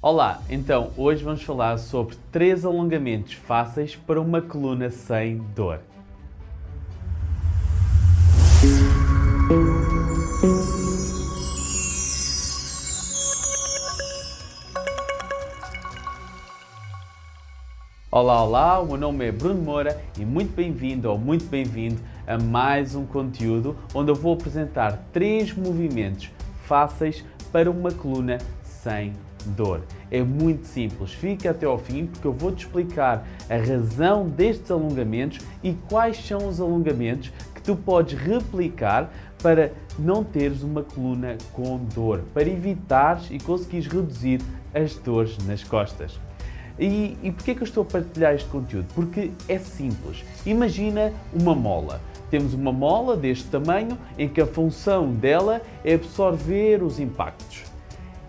Olá, então hoje vamos falar sobre três alongamentos fáceis para uma coluna sem dor. Olá, olá, o meu nome é Bruno Moura e muito bem-vindo ou muito bem-vindo a mais um conteúdo onde eu vou apresentar três movimentos fáceis para uma coluna sem dor. É muito simples, fica até ao fim porque eu vou te explicar a razão destes alongamentos e quais são os alongamentos que tu podes replicar para não teres uma coluna com dor, para evitares e conseguires reduzir as dores nas costas. E, e porquê que eu estou a partilhar este conteúdo? Porque é simples. Imagina uma mola. Temos uma mola deste tamanho em que a função dela é absorver os impactos.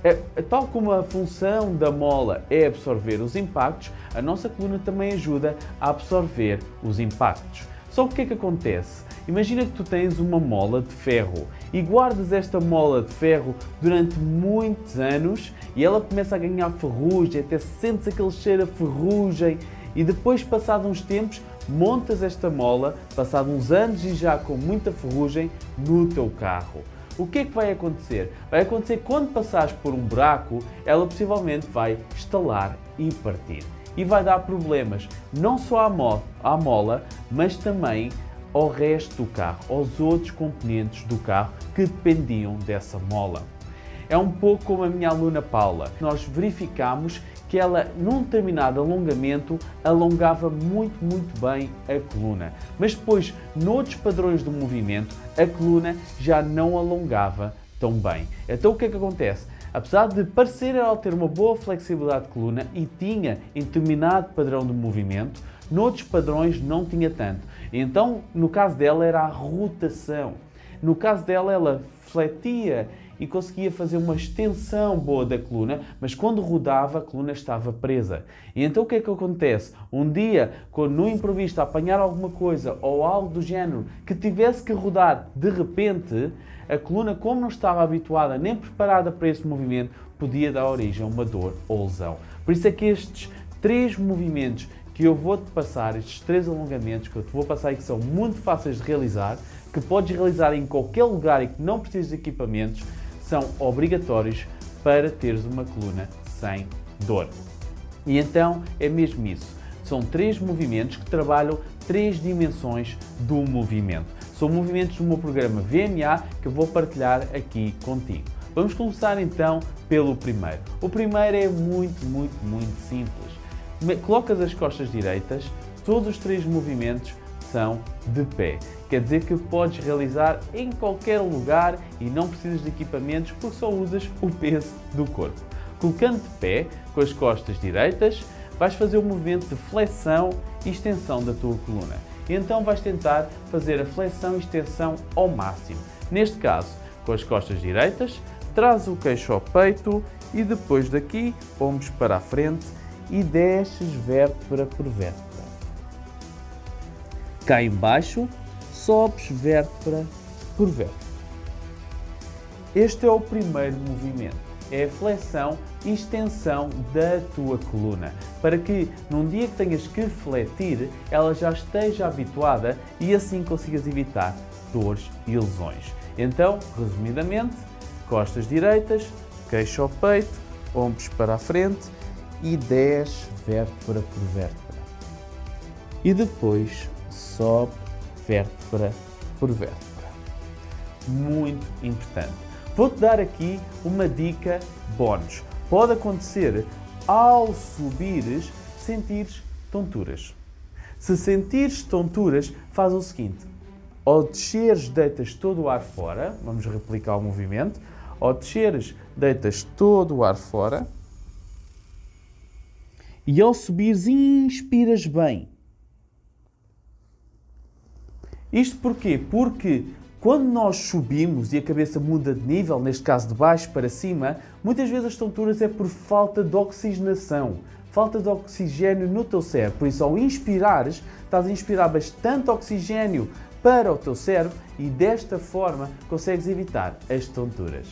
É, tal como a função da mola é absorver os impactos, a nossa coluna também ajuda a absorver os impactos. Só que o que é que acontece? Imagina que tu tens uma mola de ferro e guardas esta mola de ferro durante muitos anos e ela começa a ganhar ferrugem, até sentes aquele cheiro a ferrugem e depois, passados uns tempos, montas esta mola, passados uns anos e já com muita ferrugem, no teu carro o que é que vai acontecer? Vai acontecer quando passares por um buraco, ela possivelmente vai estalar e partir. E vai dar problemas não só à, mo à mola, mas também ao resto do carro, aos outros componentes do carro que dependiam dessa mola. É um pouco como a minha aluna Paula. Nós verificamos que ela, num determinado alongamento, alongava muito, muito bem a coluna. Mas depois, noutros padrões do movimento, a coluna já não alongava tão bem. Então o que é que acontece? Apesar de parecer ela ter uma boa flexibilidade de coluna e tinha em determinado padrão de movimento, noutros padrões não tinha tanto. Então, no caso dela, era a rotação. No caso dela, ela fletia e conseguia fazer uma extensão boa da coluna, mas quando rodava a coluna estava presa. E então o que é que acontece? Um dia, quando no improviso apanhar alguma coisa ou algo do género que tivesse que rodar de repente, a coluna, como não estava habituada nem preparada para esse movimento, podia dar origem a uma dor ou lesão. Por isso é que estes três movimentos que eu vou-te passar, estes três alongamentos que eu te vou passar e que são muito fáceis de realizar, que podes realizar em qualquer lugar e que não precisas de equipamentos, são obrigatórios para teres uma coluna sem dor. E então é mesmo isso. São três movimentos que trabalham três dimensões do movimento. São movimentos do meu programa VMA que eu vou partilhar aqui contigo. Vamos começar então pelo primeiro. O primeiro é muito, muito, muito simples. Colocas as costas direitas, todos os três movimentos de pé. Quer dizer que podes realizar em qualquer lugar e não precisas de equipamentos porque só usas o peso do corpo. Colocando de pé, com as costas direitas, vais fazer o um movimento de flexão e extensão da tua coluna. E então vais tentar fazer a flexão e extensão ao máximo. Neste caso, com as costas direitas, traz o queixo ao peito e depois daqui vamos para a frente e desces vértebra por vértebra cá embaixo, sobes vértebra por vértebra. Este é o primeiro movimento, é a flexão e extensão da tua coluna, para que num dia que tenhas que fletir, ela já esteja habituada e assim consigas evitar dores e lesões. Então, resumidamente, costas direitas, queixo ao peito, ombros para a frente e 10 vértebra por vértebra. E depois sobe vértebra por vértebra. Muito importante. Vou-te dar aqui uma dica bónus. Pode acontecer ao subires sentires tonturas. Se sentires tonturas, faz o seguinte: ao desceres, deitas todo o ar fora. Vamos replicar o movimento. Ao desceres, deitas todo o ar fora. E ao subires, inspiras bem. Isto porquê? Porque quando nós subimos e a cabeça muda de nível, neste caso de baixo para cima, muitas vezes as tonturas é por falta de oxigenação, falta de oxigênio no teu cérebro. Por isso, ao inspirares, estás a inspirar bastante oxigênio para o teu cérebro e desta forma consegues evitar as tonturas.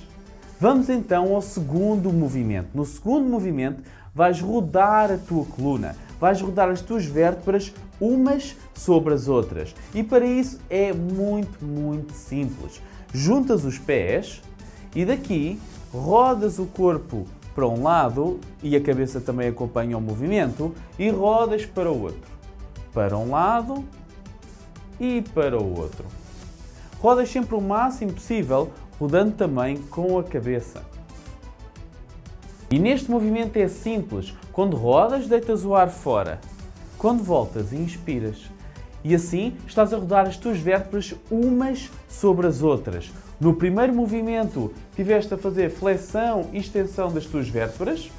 Vamos então ao segundo movimento. No segundo movimento, vais rodar a tua coluna, vais rodar as tuas vértebras umas sobre as outras. E para isso é muito, muito simples. Juntas os pés e daqui rodas o corpo para um lado e a cabeça também acompanha o movimento e rodas para o outro. Para um lado e para o outro. Rodas sempre o máximo possível, rodando também com a cabeça. E neste movimento é simples. Quando rodas, deitas o ar fora. Quando voltas, inspiras. E assim estás a rodar as tuas vértebras umas sobre as outras. No primeiro movimento, tiveste a fazer flexão e extensão das tuas vértebras.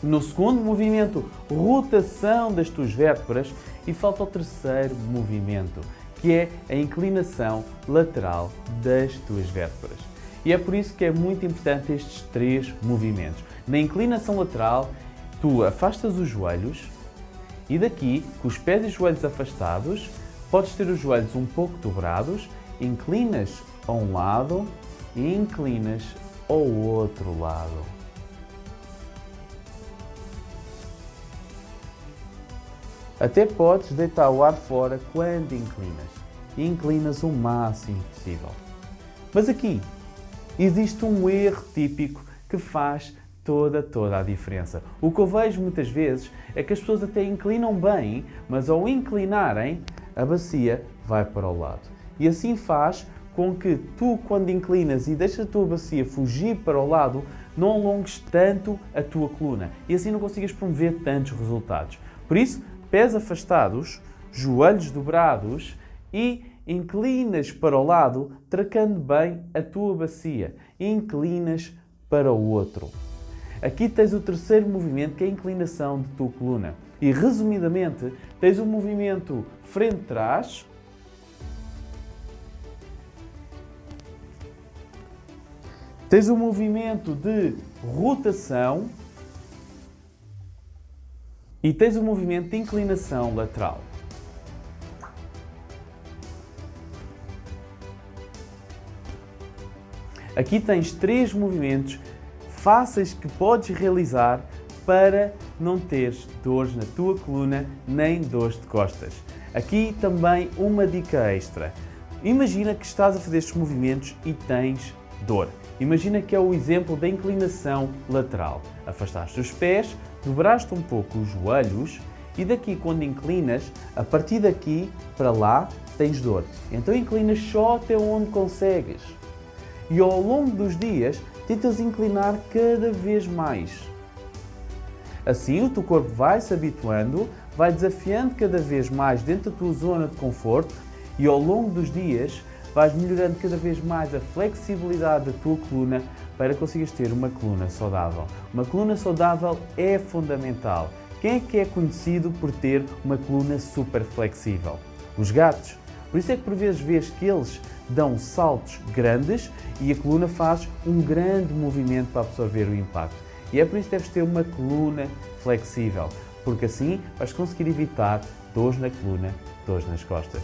No segundo movimento, rotação das tuas vértebras. E falta o terceiro movimento, que é a inclinação lateral das tuas vértebras. E é por isso que é muito importante estes três movimentos. Na inclinação lateral, tu afastas os joelhos e daqui, com os pés e joelhos afastados, podes ter os joelhos um pouco dobrados, inclinas a um lado e inclinas ao outro lado. Até podes deitar o ar fora quando inclinas. E inclinas o máximo possível. Mas aqui existe um erro típico que faz toda, toda a diferença. O que eu vejo muitas vezes é que as pessoas até inclinam bem, mas ao inclinarem, a bacia vai para o lado. E assim faz com que tu, quando inclinas e deixas a tua bacia fugir para o lado, não alongues tanto a tua coluna e assim não consigas promover tantos resultados. Por isso, pés afastados, joelhos dobrados e inclinas para o lado, tracando bem a tua bacia. Inclinas para o outro. Aqui tens o terceiro movimento, que é a inclinação de tua coluna. E resumidamente, tens o movimento frente-trás, tens o movimento de rotação e tens o movimento de inclinação lateral. Aqui tens três movimentos fáceis que podes realizar para não teres dores na tua coluna nem dores de costas. Aqui também uma dica extra. Imagina que estás a fazer estes movimentos e tens dor. Imagina que é o exemplo da inclinação lateral. Afastaste os pés, dobraste um pouco os joelhos e daqui quando inclinas, a partir daqui para lá tens dor. Então inclinas só até onde consegues. E ao longo dos dias tentas inclinar cada vez mais. Assim o teu corpo vai se habituando, vai desafiando cada vez mais dentro da tua zona de conforto e ao longo dos dias vais melhorando cada vez mais a flexibilidade da tua coluna para conseguires ter uma coluna saudável. Uma coluna saudável é fundamental. Quem é que é conhecido por ter uma coluna super flexível? Os gatos. Por isso é que por vezes vês que eles dão saltos grandes e a coluna faz um grande movimento para absorver o impacto. E é por isso que deves ter uma coluna flexível, porque assim vais conseguir evitar dores na coluna, dores nas costas.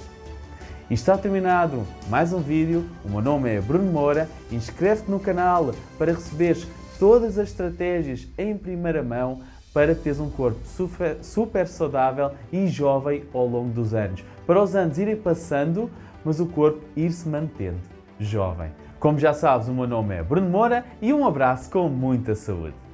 E está terminado mais um vídeo. O meu nome é Bruno Moura. Inscreve-te no canal para receberes todas as estratégias em primeira mão para teres um corpo super, super saudável e jovem ao longo dos anos. Para os anos irem passando, mas o corpo ir se mantendo jovem. Como já sabes, o meu nome é Bruno Moura e um abraço com muita saúde.